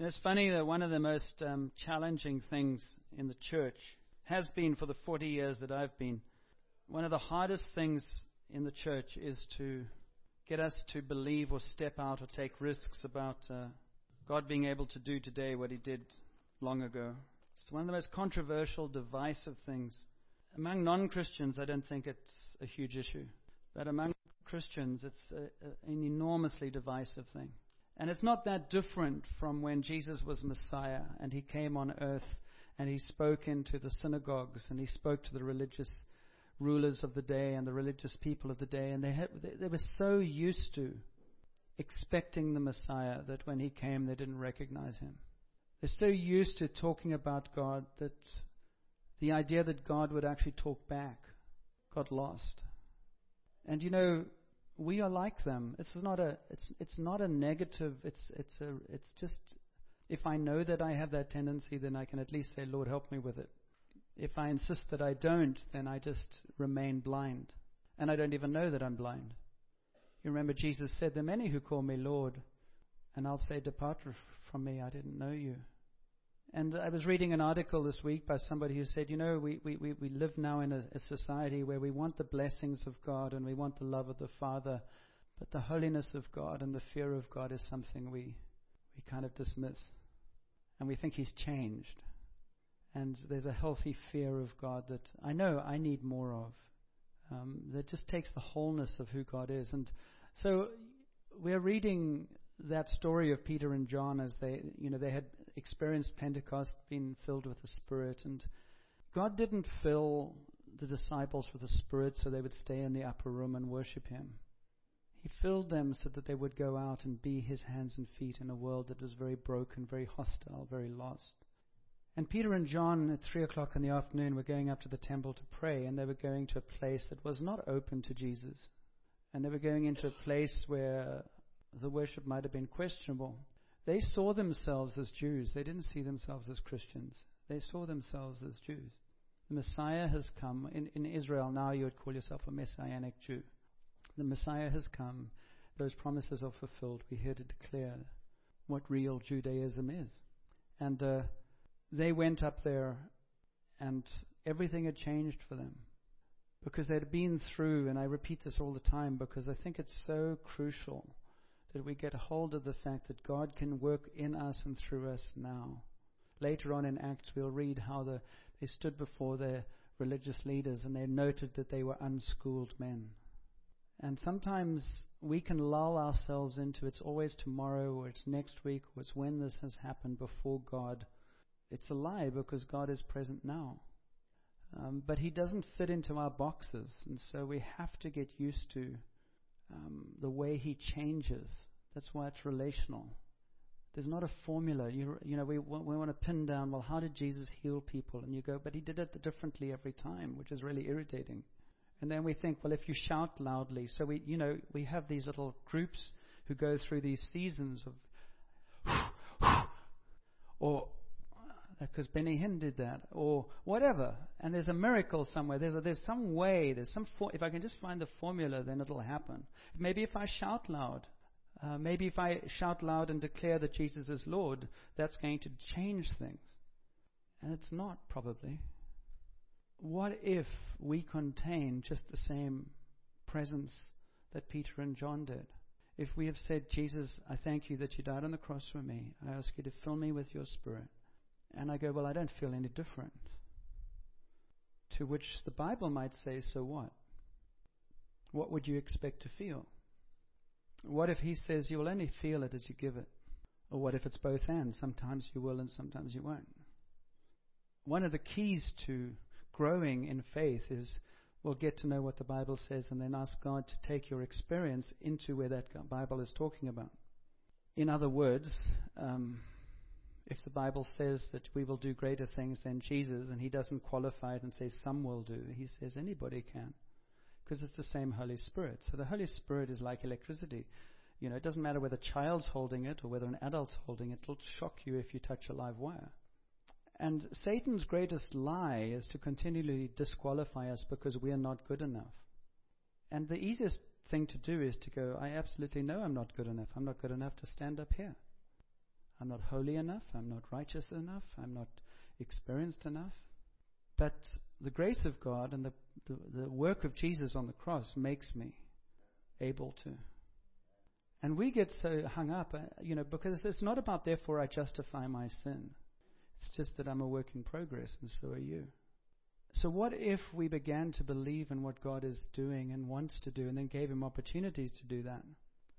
It's funny that one of the most um, challenging things in the church has been for the 40 years that I've been. One of the hardest things in the church is to get us to believe or step out or take risks about uh, God being able to do today what He did long ago. It's one of the most controversial, divisive things. Among non Christians, I don't think it's a huge issue. But among Christians, it's a, a, an enormously divisive thing. And it's not that different from when Jesus was Messiah and he came on earth and he spoke into the synagogues and he spoke to the religious rulers of the day and the religious people of the day. And they, had, they, they were so used to expecting the Messiah that when he came, they didn't recognize him. They're so used to talking about God that the idea that God would actually talk back got lost. And you know, we are like them. It's not a it's it's not a negative. It's it's a it's just if I know that I have that tendency, then I can at least say, Lord, help me with it. If I insist that I don't, then I just remain blind, and I don't even know that I'm blind. You remember Jesus said, "There are many who call me Lord, and I'll say, Depart from me, I didn't know you." And I was reading an article this week by somebody who said, you know, we, we, we live now in a, a society where we want the blessings of God and we want the love of the Father, but the holiness of God and the fear of God is something we, we kind of dismiss. And we think He's changed. And there's a healthy fear of God that I know I need more of. Um, that just takes the wholeness of who God is. And so we're reading that story of Peter and John as they, you know, they had experienced Pentecost, been filled with the Spirit, and God didn't fill the disciples with the Spirit so they would stay in the upper room and worship Him. He filled them so that they would go out and be His hands and feet in a world that was very broken, very hostile, very lost. And Peter and John at three o'clock in the afternoon were going up to the temple to pray, and they were going to a place that was not open to Jesus. And they were going into a place where the worship might have been questionable. They saw themselves as Jews. They didn't see themselves as Christians. They saw themselves as Jews. The Messiah has come. In, in Israel now, you would call yourself a Messianic Jew. The Messiah has come. Those promises are fulfilled. We're here to declare what real Judaism is. And uh, they went up there, and everything had changed for them because they'd been through, and I repeat this all the time because I think it's so crucial that we get hold of the fact that God can work in us and through us now. Later on in Acts, we'll read how the, they stood before their religious leaders and they noted that they were unschooled men. And sometimes we can lull ourselves into it's always tomorrow or it's next week or it's when this has happened before God. It's a lie because God is present now. Um, but He doesn't fit into our boxes, and so we have to get used to um, the way He changes. That's why it's relational. There's not a formula. You, you know, we, we want to pin down, well, how did Jesus heal people? And you go, but He did it differently every time, which is really irritating. And then we think, well, if you shout loudly, so we, you know, we have these little groups who go through these seasons of, or because Benny Hinn did that, or whatever. And there's a miracle somewhere. There's a, there's some way. There's some. For, if I can just find the formula, then it'll happen. Maybe if I shout loud, uh, maybe if I shout loud and declare that Jesus is Lord, that's going to change things. And it's not probably. What if we contain just the same presence that Peter and John did? If we have said, Jesus, I thank you that you died on the cross for me. I ask you to fill me with your spirit. And I go, Well, I don't feel any different. To which the Bible might say, So what? What would you expect to feel? What if he says you will only feel it as you give it? Or what if it's both ends? Sometimes you will and sometimes you won't. One of the keys to growing in faith is we'll get to know what the Bible says and then ask God to take your experience into where that Bible is talking about. In other words, um, if the Bible says that we will do greater things than Jesus, and he doesn't qualify it and say some will do, he says anybody can. Because it's the same Holy Spirit. So the Holy Spirit is like electricity. You know, it doesn't matter whether a child's holding it or whether an adult's holding it, it'll shock you if you touch a live wire. And Satan's greatest lie is to continually disqualify us because we are not good enough. And the easiest thing to do is to go, I absolutely know I'm not good enough. I'm not good enough to stand up here. I'm not holy enough. I'm not righteous enough. I'm not experienced enough. But the grace of God and the, the, the work of Jesus on the cross makes me able to. And we get so hung up, uh, you know, because it's not about therefore I justify my sin. It's just that I'm a work in progress, and so are you. So, what if we began to believe in what God is doing and wants to do, and then gave Him opportunities to do that?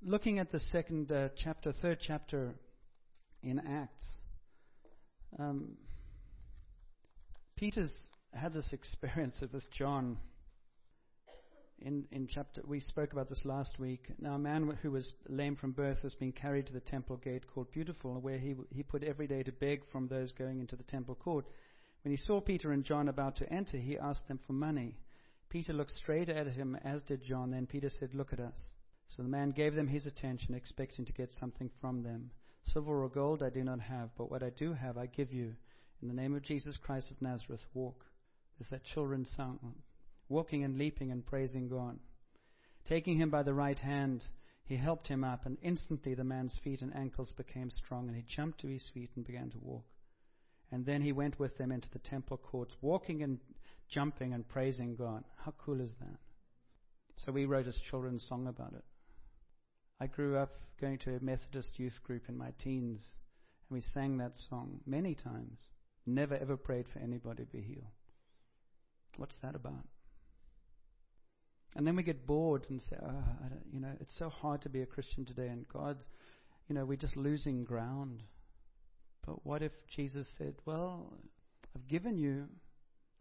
Looking at the second uh, chapter, third chapter in Acts, um, Peter's had this experience with John in, in chapter, we spoke about this last week. Now, a man who was lame from birth was being carried to the temple gate called Beautiful, where he, he put every day to beg from those going into the temple court. When he saw Peter and John about to enter, he asked them for money. Peter looked straight at him, as did John. Then Peter said, Look at us. So the man gave them his attention, expecting to get something from them. Silver or gold I do not have, but what I do have I give you. In the name of Jesus Christ of Nazareth, walk. There's that children's song, walking and leaping and praising God. Taking him by the right hand, he helped him up, and instantly the man's feet and ankles became strong, and he jumped to his feet and began to walk. And then he went with them into the temple courts, walking and jumping and praising God. How cool is that? So we wrote a children's song about it. I grew up going to a Methodist youth group in my teens, and we sang that song many times. Never ever prayed for anybody to be healed. What's that about? And then we get bored and say, oh, you know, it's so hard to be a Christian today, and God, you know, we're just losing ground. But what if Jesus said, well, I've given you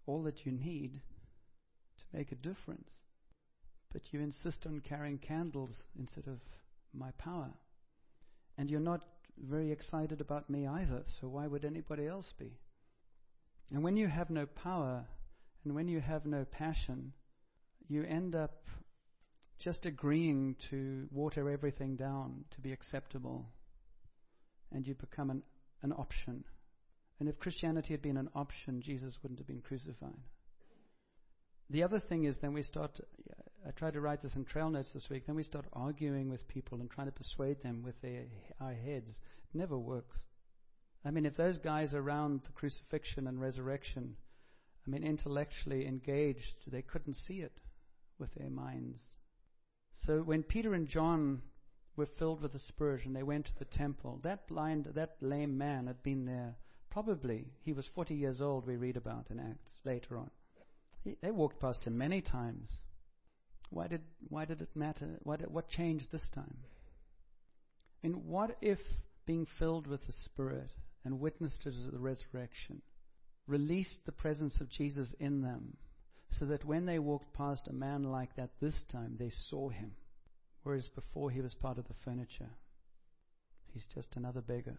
all that you need to make a difference, but you insist on carrying candles instead of my power. And you're not very excited about me either, so why would anybody else be? And when you have no power and when you have no passion, you end up just agreeing to water everything down to be acceptable. And you become an, an option. And if Christianity had been an option, Jesus wouldn't have been crucified. The other thing is then we start, I tried to write this in trail notes this week, then we start arguing with people and trying to persuade them with their, our heads. It never works. I mean, if those guys around the crucifixion and resurrection, I mean, intellectually engaged, they couldn't see it with their minds. So when Peter and John were filled with the Spirit and they went to the temple, that blind, that lame man had been there. Probably he was 40 years old. We read about in Acts later on. He, they walked past him many times. Why did why did it matter? What what changed this time? Mean, what if being filled with the Spirit and witnessed to the resurrection released the presence of Jesus in them? so that when they walked past a man like that this time, they saw him. Whereas before he was part of the furniture. He's just another beggar.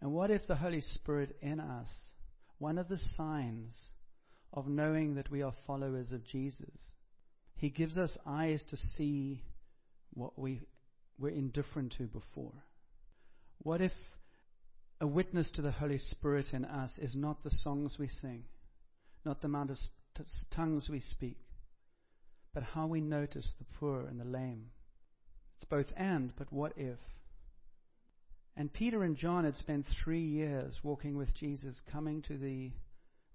And what if the Holy Spirit in us, one of the signs of knowing that we are followers of Jesus, He gives us eyes to see what we were indifferent to before? What if a witness to the Holy Spirit in us is not the songs we sing, not the amount of tongues we speak, but how we notice the poor and the lame. It's both and, but what if? And Peter and John had spent three years walking with Jesus, coming to the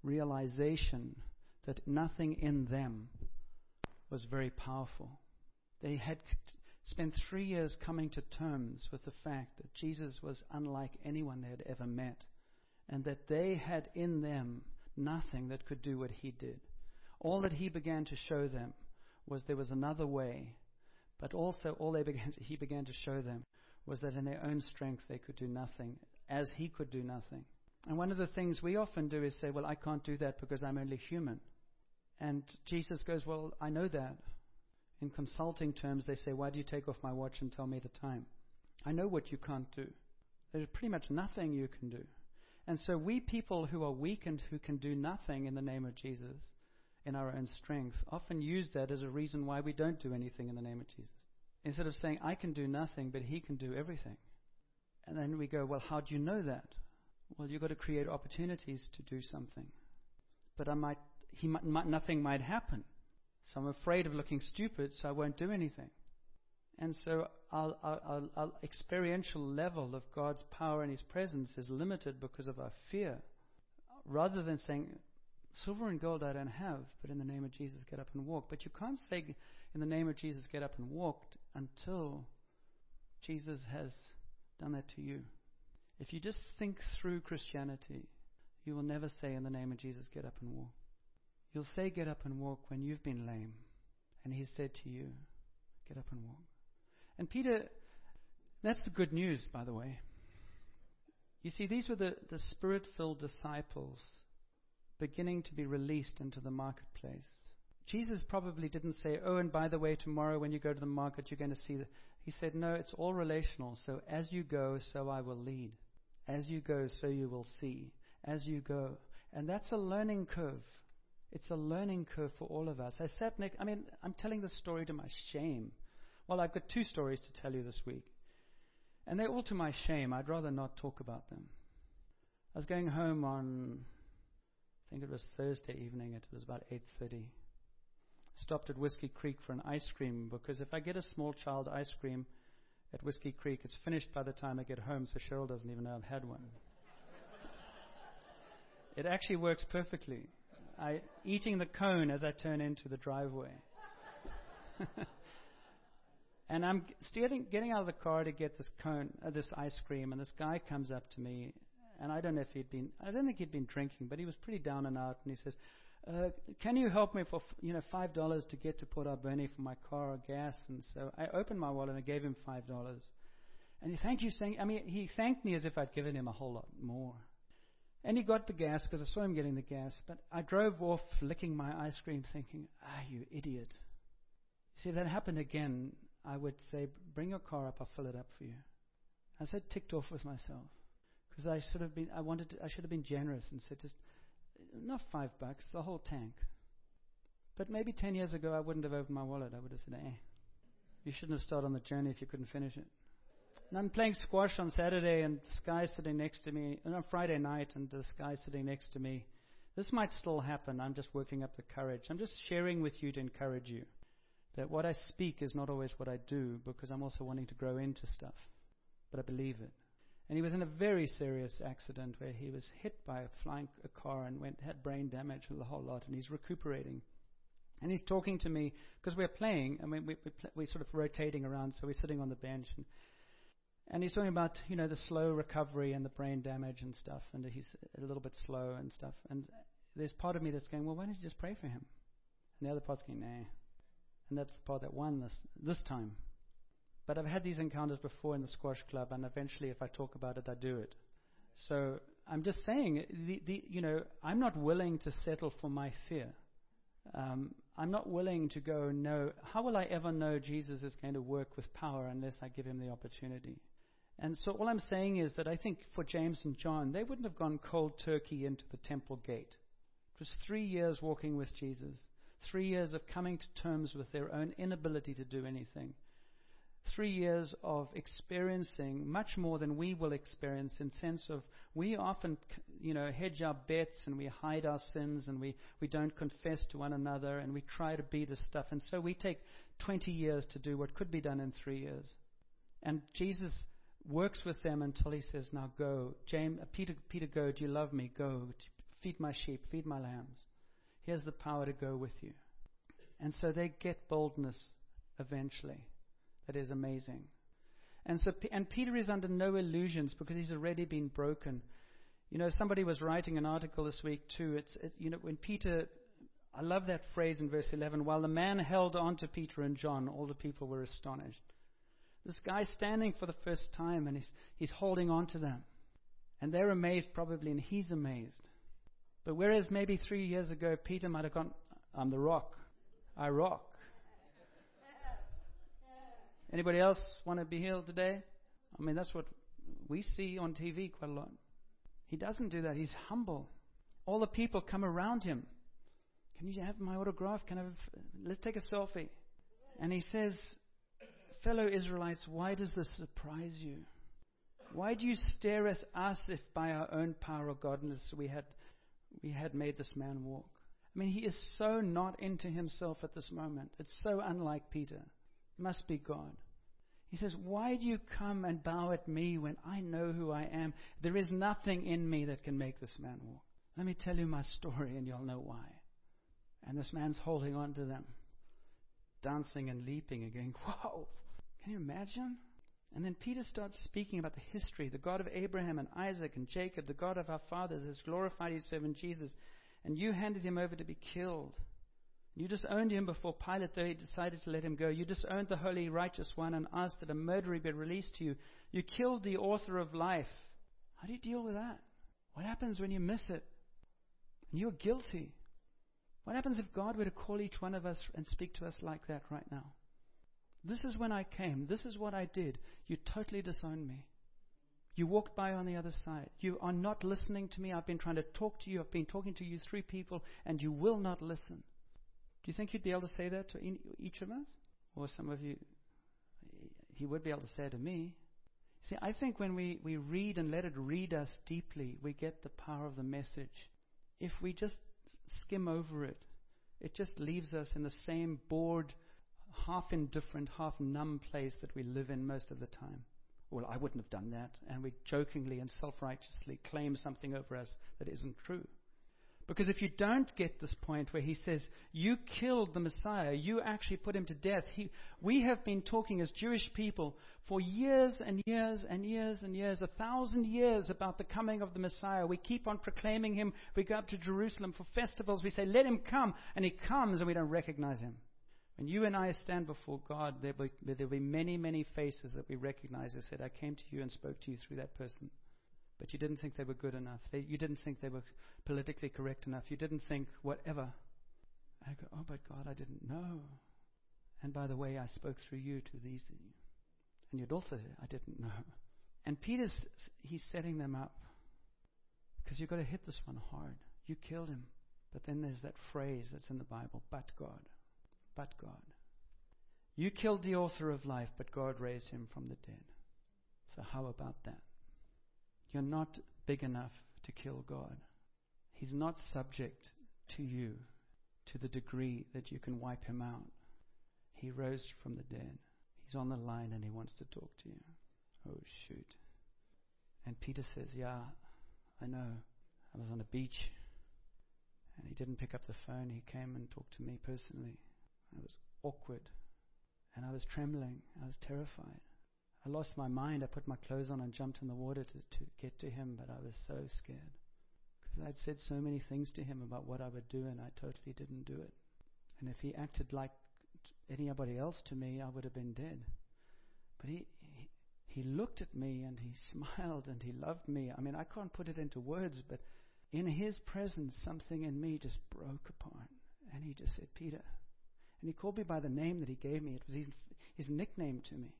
realization that nothing in them was very powerful. They had spent three years coming to terms with the fact that Jesus was unlike anyone they had ever met, and that they had in them nothing that could do what he did. All that he began to show them was there was another way, but also all began to, he began to show them was that in their own strength they could do nothing, as he could do nothing. And one of the things we often do is say, Well, I can't do that because I'm only human. And Jesus goes, Well, I know that. In consulting terms, they say, Why do you take off my watch and tell me the time? I know what you can't do. There's pretty much nothing you can do. And so we people who are weakened, who can do nothing in the name of Jesus, in our own strength, often use that as a reason why we don't do anything in the name of Jesus. Instead of saying, I can do nothing, but He can do everything. And then we go, well, how do you know that? Well, you've got to create opportunities to do something. But I might, he might, might, nothing might happen. So I'm afraid of looking stupid, so I won't do anything. And so our, our, our, experiential level of God's power and His presence is limited because of our fear. Rather than saying, silver and gold I don't have, but in the name of Jesus, get up and walk. But you can't say, in the name of Jesus, get up and walk until Jesus has done that to you. If you just think through Christianity, you will never say, in the name of Jesus, get up and walk. You'll say, get up and walk when you've been lame. And He said to you, get up and walk. And Peter, that's the good news, by the way. You see, these were the, the spirit filled disciples beginning to be released into the marketplace. Jesus probably didn't say, Oh, and by the way, tomorrow when you go to the market, you're going to see. The... He said, No, it's all relational. So as you go, so I will lead. As you go, so you will see. As you go. And that's a learning curve. It's a learning curve for all of us. I sat next, I mean, I'm telling this story to my shame. Well, I've got two stories to tell you this week. And they're all to my shame. I'd rather not talk about them. I was going home on, I think it was Thursday evening. It was about 8.30. Stopped at Whiskey Creek for an ice cream because if I get a small child ice cream at Whiskey Creek, it's finished by the time I get home, so Cheryl doesn't even know I've had one. it actually works perfectly. I eating the cone as I turn into the driveway. And I'm getting, getting out of the car to get this cone, uh, this ice cream, and this guy comes up to me, and I don't know if he'd been, I don't think he'd been drinking, but he was pretty down and out, and he says, uh, "Can you help me for, you know, five dollars to get to Port Alberni for my car or gas?" And so I opened my wallet and I gave him five dollars, and he thanked you, saying, I mean, he thanked me as if I'd given him a whole lot more. And he got the gas because I saw him getting the gas, but I drove off licking my ice cream, thinking, "Ah, you idiot." See, that happened again I would say, bring your car up, I'll fill it up for you. I said, ticked off with myself because I should have been, I wanted, to, I should have been generous and said, just not five bucks, the whole tank. But maybe ten years ago, I wouldn't have opened my wallet. I would have said, eh, you shouldn't have started on the journey if you couldn't finish it. And I'm playing squash on Saturday, and this guy's sitting next to me, and on Friday night, and this guy's sitting next to me. This might still happen. I'm just working up the courage. I'm just sharing with you to encourage you that what I speak is not always what I do because I'm also wanting to grow into stuff. But I believe it. And he was in a very serious accident where he was hit by a flying a car and went had brain damage and the whole lot. And he's recuperating. And he's talking to me because we're playing. I mean, we, we pl- we're sort of rotating around, so we're sitting on the bench. And, and he's talking about you know the slow recovery and the brain damage and stuff. And he's a little bit slow and stuff. And there's part of me that's going, well, why don't you just pray for him? And the other part's going, nah, and that's the part that won this, this time. But I've had these encounters before in the squash club, and eventually, if I talk about it, I do it. So I'm just saying, the, the, you know, I'm not willing to settle for my fear. Um, I'm not willing to go, no, how will I ever know Jesus is going to work with power unless I give him the opportunity? And so all I'm saying is that I think for James and John, they wouldn't have gone cold turkey into the temple gate. It was three years walking with Jesus. Three years of coming to terms with their own inability to do anything. Three years of experiencing much more than we will experience in sense of we often, you know, hedge our bets and we hide our sins and we, we don't confess to one another and we try to be this stuff. And so we take 20 years to do what could be done in three years. And Jesus works with them until he says, now go. James, uh, Peter, Peter, go. Do you love me? Go. Feed my sheep. Feed my lambs. Here's the power to go with you. And so they get boldness eventually. That is amazing. And so, and Peter is under no illusions because he's already been broken. You know, somebody was writing an article this week too. It's, it, you know, when Peter, I love that phrase in verse 11. While the man held on to Peter and John, all the people were astonished. This guy's standing for the first time and he's, he's holding on to them. And they're amazed probably, and he's amazed. But whereas maybe three years ago Peter might have gone, I'm the rock. I rock. Anybody else want to be healed today? I mean, that's what we see on TV quite a lot. He doesn't do that. He's humble. All the people come around him. Can you have my autograph? Can I have, let's take a selfie. And he says, fellow Israelites, why does this surprise you? Why do you stare at us if by our own power or godliness we had we had made this man walk. I mean, he is so not into himself at this moment. It's so unlike Peter. It must be God. He says, Why do you come and bow at me when I know who I am? There is nothing in me that can make this man walk. Let me tell you my story and you'll know why. And this man's holding on to them, dancing and leaping and going, Whoa! Can you imagine? And then Peter starts speaking about the history. The God of Abraham and Isaac and Jacob, the God of our fathers, has glorified his servant Jesus. And you handed him over to be killed. You disowned him before Pilate, though he decided to let him go. You disowned the holy, righteous one and asked that a murderer be released to you. You killed the author of life. How do you deal with that? What happens when you miss it? And you're guilty. What happens if God were to call each one of us and speak to us like that right now? This is when I came. This is what I did. You totally disowned me. You walked by on the other side. You are not listening to me. I've been trying to talk to you. I've been talking to you, three people, and you will not listen. Do you think you'd be able to say that to each of us? Or some of you, he would be able to say to me. See, I think when we, we read and let it read us deeply, we get the power of the message. If we just skim over it, it just leaves us in the same bored, half indifferent, half numb place that we live in most of the time. Well, I wouldn't have done that. And we jokingly and self righteously claim something over us that isn't true. Because if you don't get this point where he says, You killed the Messiah, you actually put him to death. He, we have been talking as Jewish people for years and years and years and years, a thousand years about the coming of the Messiah. We keep on proclaiming him. We go up to Jerusalem for festivals. We say, Let him come. And he comes and we don't recognize him. When you and I stand before God, there will, be many, many faces that we recognize. I said, I came to you and spoke to you through that person but you didn't think they were good enough. They, you didn't think they were politically correct enough. You didn't think whatever. I go, oh, but God, I didn't know. And by the way, I spoke through you to these. And also say, I didn't know. And Peter's, he's setting them up. Because you've got to hit this one hard. You killed him. But then there's that phrase that's in the Bible, but God. But God. You killed the author of life, but God raised him from the dead. So how about that? You're not big enough to kill God. He's not subject to you to the degree that you can wipe him out. He rose from the dead. He's on the line and he wants to talk to you. Oh, shoot. And Peter says, Yeah, I know. I was on a beach and he didn't pick up the phone. He came and talked to me personally. I was awkward and I was trembling. I was terrified. I lost my mind. I put my clothes on and jumped in the water to, to get to him, but I was so scared. Because I'd said so many things to him about what I would do, and I totally didn't do it. And if he acted like anybody else to me, I would have been dead. But he, he, he looked at me and he smiled and he loved me. I mean, I can't put it into words, but in his presence, something in me just broke apart. And he just said, Peter. And he called me by the name that he gave me. It was his, his nickname to me.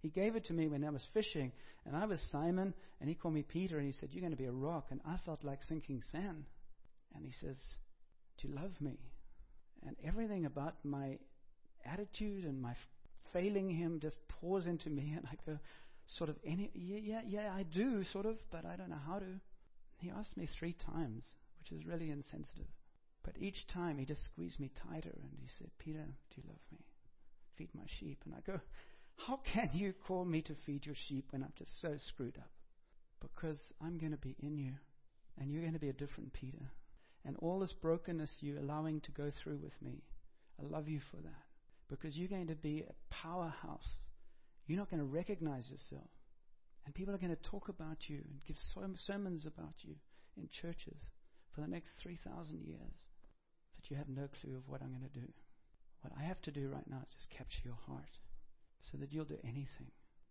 He gave it to me when I was fishing, and I was Simon, and he called me Peter, and he said, You're going to be a rock. And I felt like sinking sand. And he says, Do you love me? And everything about my attitude and my failing him just pours into me, and I go, sort of, any, yeah, yeah, I do, sort of, but I don't know how to. He asked me three times, which is really insensitive. But each time he just squeezed me tighter, and he said, Peter, do you love me? Feed my sheep. And I go, how can you call me to feed your sheep when I'm just so screwed up? Because I'm going to be in you, and you're going to be a different Peter. And all this brokenness you're allowing to go through with me, I love you for that. Because you're going to be a powerhouse. You're not going to recognize yourself. And people are going to talk about you and give sermons about you in churches for the next 3,000 years. But you have no clue of what I'm going to do. What I have to do right now is just capture your heart so that you'll do anything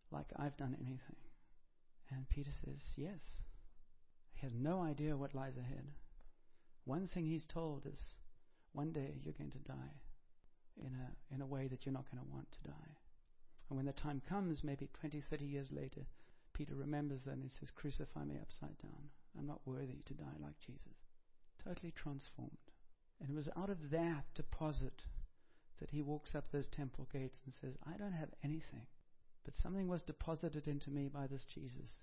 like I've done anything. And Peter says, Yes. He has no idea what lies ahead. One thing he's told is one day you're going to die in a, in a way that you're not going to want to die. And when the time comes, maybe 20, 30 years later, Peter remembers that and he says, Crucify me upside down. I'm not worthy to die like Jesus. Totally transformed. And it was out of that deposit that he walks up those temple gates and says, I don't have anything, but something was deposited into me by this Jesus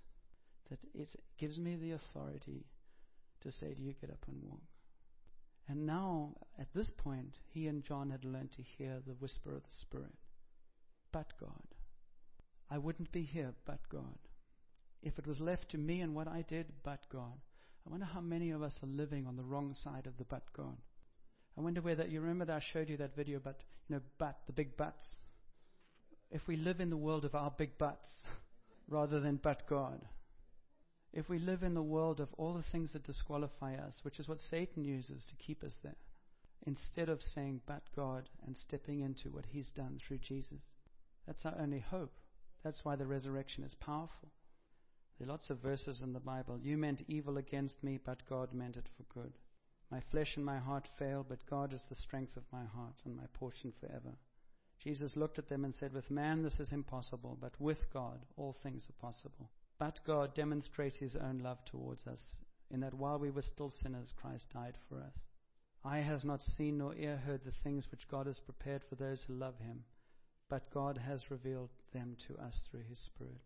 that it gives me the authority to say to you, get up and walk. And now, at this point, he and John had learned to hear the whisper of the Spirit. But God, I wouldn't be here but God. If it was left to me and what I did but God. I wonder how many of us are living on the wrong side of the but God. I wonder whether you remember that I showed you that video about, you know, but, the big buts. If we live in the world of our big buts rather than but God. If we live in the world of all the things that disqualify us, which is what Satan uses to keep us there, instead of saying but God and stepping into what he's done through Jesus. That's our only hope. That's why the resurrection is powerful. There are lots of verses in the Bible. You meant evil against me, but God meant it for good. My flesh and my heart fail, but God is the strength of my heart and my portion forever. Jesus looked at them and said, With man this is impossible, but with God all things are possible. But God demonstrates his own love towards us, in that while we were still sinners, Christ died for us. Eye has not seen nor ear heard the things which God has prepared for those who love him, but God has revealed them to us through his Spirit.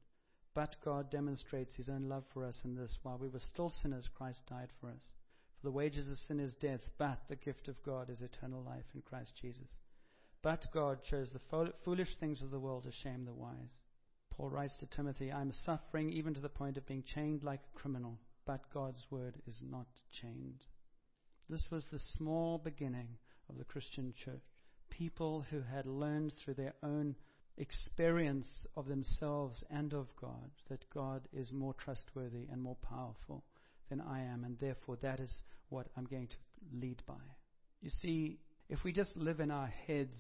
But God demonstrates his own love for us in this while we were still sinners, Christ died for us. The wages of sin is death, but the gift of God is eternal life in Christ Jesus. But God chose the foolish things of the world to shame the wise. Paul writes to Timothy, I am suffering even to the point of being chained like a criminal, but God's word is not chained. This was the small beginning of the Christian church. People who had learned through their own experience of themselves and of God that God is more trustworthy and more powerful than I am, and therefore that is what I'm going to lead by. You see, if we just live in our heads,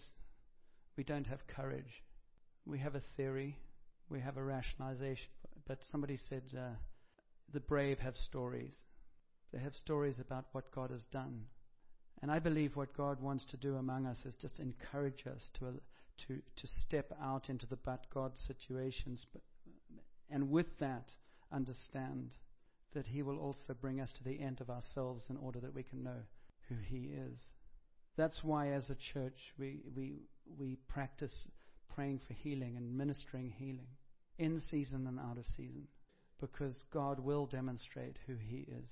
we don't have courage. We have a theory, we have a rationalization. But somebody said uh, the brave have stories. They have stories about what God has done. And I believe what God wants to do among us is just encourage us to, to, to step out into the but God situations. But, and with that, understand that He will also bring us to the end of ourselves in order that we can know who He is. That's why, as a church, we, we, we practice praying for healing and ministering healing in season and out of season because God will demonstrate who He is.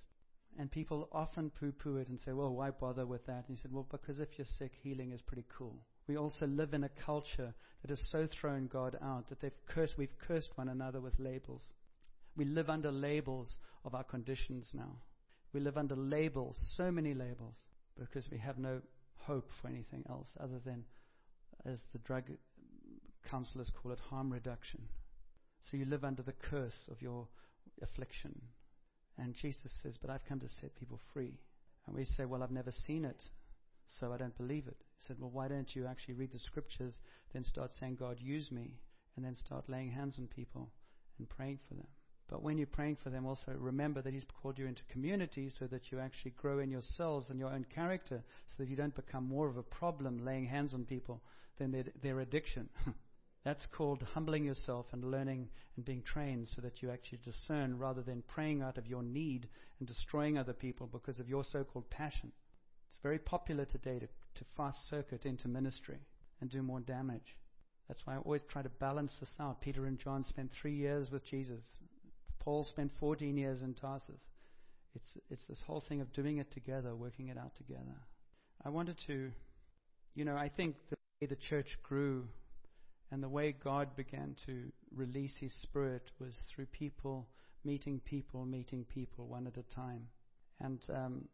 And people often poo poo it and say, well, why bother with that? And he said, well, because if you're sick, healing is pretty cool. We also live in a culture that has so thrown God out that they've cursed, we've cursed one another with labels. We live under labels of our conditions now. We live under labels, so many labels, because we have no hope for anything else other than, as the drug counselors call it, harm reduction. So you live under the curse of your affliction. And Jesus says, But I've come to set people free. And we say, Well, I've never seen it, so I don't believe it. He said, Well, why don't you actually read the scriptures, then start saying, God, use me, and then start laying hands on people and praying for them. But when you're praying for them, also remember that He's called you into community so that you actually grow in yourselves and your own character so that you don't become more of a problem laying hands on people than their, their addiction. That's called humbling yourself and learning and being trained so that you actually discern rather than praying out of your need and destroying other people because of your so called passion. It's very popular today to, to fast circuit into ministry and do more damage. That's why I always try to balance this out. Peter and John spent three years with Jesus. Paul spent 14 years in Tarsus. It's, it's this whole thing of doing it together, working it out together. I wanted to, you know, I think the way the church grew and the way God began to release His Spirit was through people meeting people, meeting people one at a time. And um,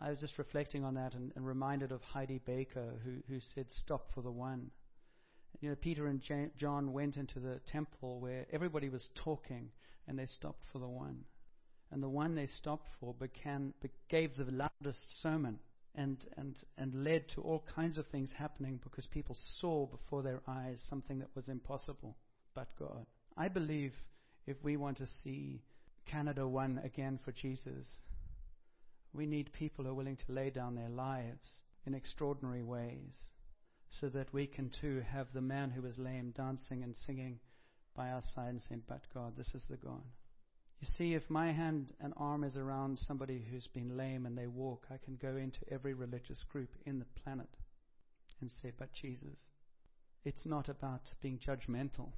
I was just reflecting on that and, and reminded of Heidi Baker, who, who said, Stop for the one. You know, Peter and John went into the temple where everybody was talking, and they stopped for the one. And the one they stopped for began, gave the loudest sermon and, and, and led to all kinds of things happening because people saw before their eyes something that was impossible but God. I believe if we want to see Canada won again for Jesus, we need people who are willing to lay down their lives in extraordinary ways so that we can too have the man who was lame dancing and singing by our side and saying, But God, this is the God. You see, if my hand and arm is around somebody who's been lame and they walk, I can go into every religious group in the planet and say, But Jesus. It's not about being judgmental.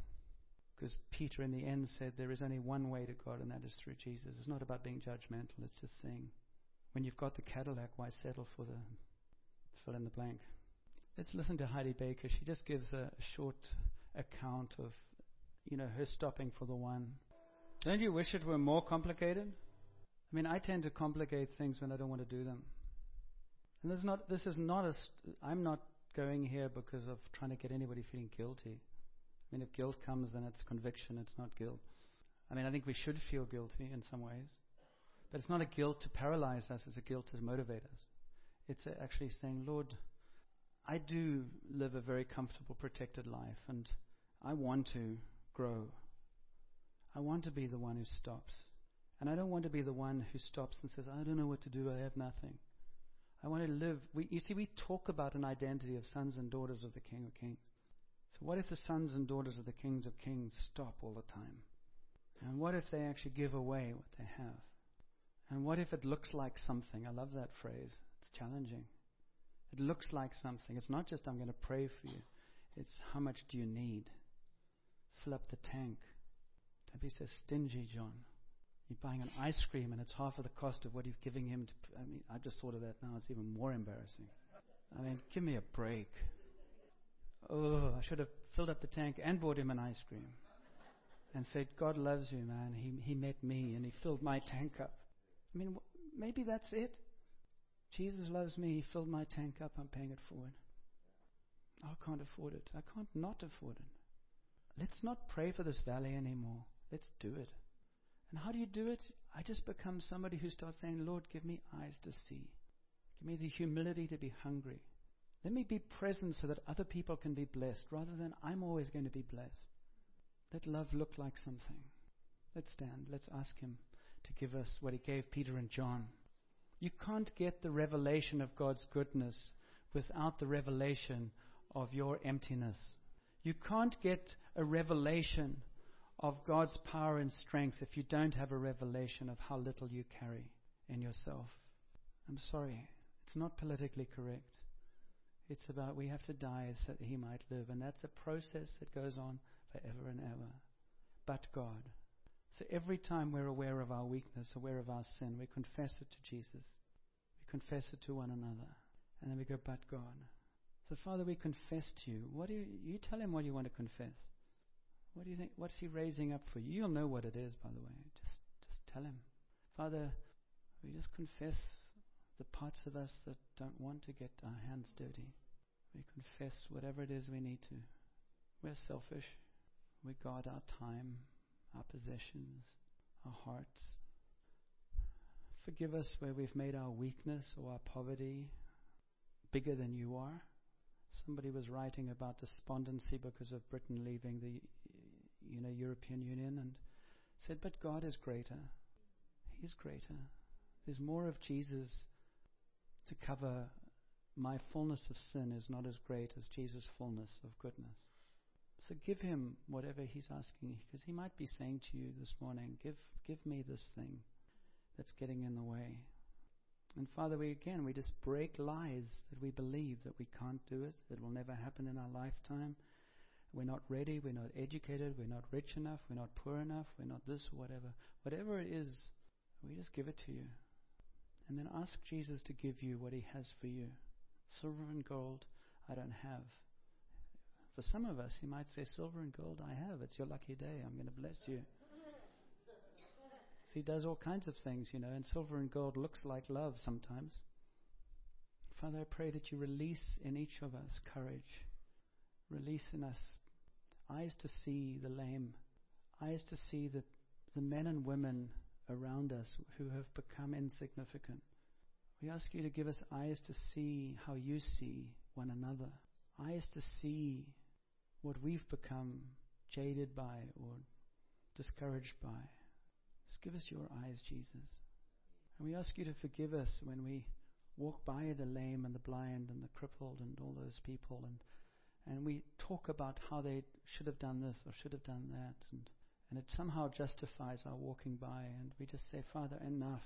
Because Peter, in the end, said there is only one way to God, and that is through Jesus. It's not about being judgmental. It's just saying, when you've got the Cadillac, why settle for the fill in the blank? Let's listen to Heidi Baker. She just gives a short account of you know, her stopping for the one. Don't you wish it were more complicated? I mean, I tend to complicate things when I don't want to do them. And this is not, this is not a, st- I'm not going here because of trying to get anybody feeling guilty. I mean, if guilt comes, then it's conviction, it's not guilt. I mean, I think we should feel guilty in some ways. But it's not a guilt to paralyze us, it's a guilt to motivate us. It's actually saying, Lord, I do live a very comfortable, protected life, and I want to grow. I want to be the one who stops. And I don't want to be the one who stops and says, I don't know what to do, I have nothing. I want to live. We, you see, we talk about an identity of sons and daughters of the King of Kings. So, what if the sons and daughters of the Kings of Kings stop all the time? And what if they actually give away what they have? And what if it looks like something? I love that phrase. It's challenging. It looks like something. It's not just I'm going to pray for you. It's how much do you need? Fill up the tank. Don't be so stingy, John. You're buying an ice cream and it's half of the cost of what you're giving him. To, I mean, I just thought of that now. It's even more embarrassing. I mean, give me a break. Oh, I should have filled up the tank and bought him an ice cream and said, God loves you, man. He, he met me and he filled my tank up. I mean, maybe that's it. Jesus loves me. He filled my tank up. I'm paying it forward. I can't afford it. I can't not afford it. Let's not pray for this valley anymore. Let's do it. And how do you do it? I just become somebody who starts saying, Lord, give me eyes to see. Give me the humility to be hungry. Let me be present so that other people can be blessed rather than I'm always going to be blessed. Let love look like something. Let's stand. Let's ask Him to give us what He gave Peter and John. You can't get the revelation of God's goodness without the revelation of your emptiness. You can't get a revelation of God's power and strength if you don't have a revelation of how little you carry in yourself. I'm sorry, it's not politically correct. It's about we have to die so that He might live, and that's a process that goes on forever and ever. But God. So every time we're aware of our weakness, aware of our sin, we confess it to Jesus. We confess it to one another. And then we go, but God. So, Father, we confess to you. What do you, you tell him what you want to confess? What do you think? What's he raising up for you? You'll know what it is, by the way. Just, just tell him. Father, we just confess the parts of us that don't want to get our hands dirty. We confess whatever it is we need to. We're selfish. We guard our time, our possessions, our hearts. Forgive us where we've made our weakness or our poverty bigger than you are. Somebody was writing about despondency because of Britain leaving the you know, European Union and said, But God is greater. He's greater. There's more of Jesus to cover my fullness of sin is not as great as Jesus' fullness of goodness. So give him whatever he's asking, because he might be saying to you this morning, give, give me this thing that's getting in the way. And Father, we again, we just break lies that we believe that we can't do it, it will never happen in our lifetime. We're not ready, we're not educated, we're not rich enough, we're not poor enough, we're not this whatever. Whatever it is, we just give it to you. And then ask Jesus to give you what he has for you. Silver and gold I don't have. For some of us, he might say, Silver and gold I have. It's your lucky day. I'm going to bless you. So he does all kinds of things, you know, and silver and gold looks like love sometimes. Father, I pray that you release in each of us courage. Release in us eyes to see the lame, eyes to see the, the men and women around us who have become insignificant. We ask you to give us eyes to see how you see one another, eyes to see what we've become jaded by or discouraged by. Just give us your eyes, Jesus. And we ask you to forgive us when we walk by the lame and the blind and the crippled and all those people and and we talk about how they should have done this or should have done that and and it somehow justifies our walking by and we just say, Father, enough.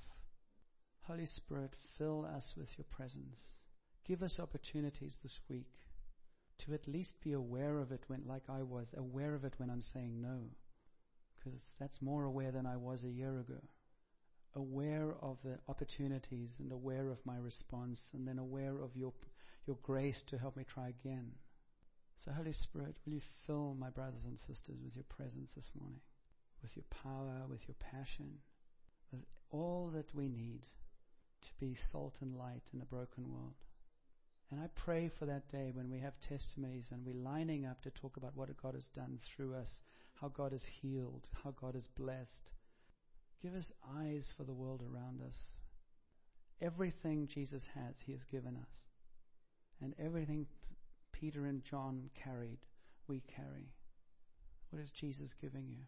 Holy Spirit, fill us with your presence. Give us opportunities this week to at least be aware of it when, like I was, aware of it when I'm saying no. Because that's more aware than I was a year ago. Aware of the opportunities and aware of my response, and then aware of your, your grace to help me try again. So, Holy Spirit, will you fill my brothers and sisters with your presence this morning, with your power, with your passion, with all that we need to be salt and light in a broken world. And I pray for that day when we have testimonies and we're lining up to talk about what God has done through us, how God has healed, how God has blessed. Give us eyes for the world around us. Everything Jesus has, He has given us. And everything Peter and John carried, we carry. What is Jesus giving you?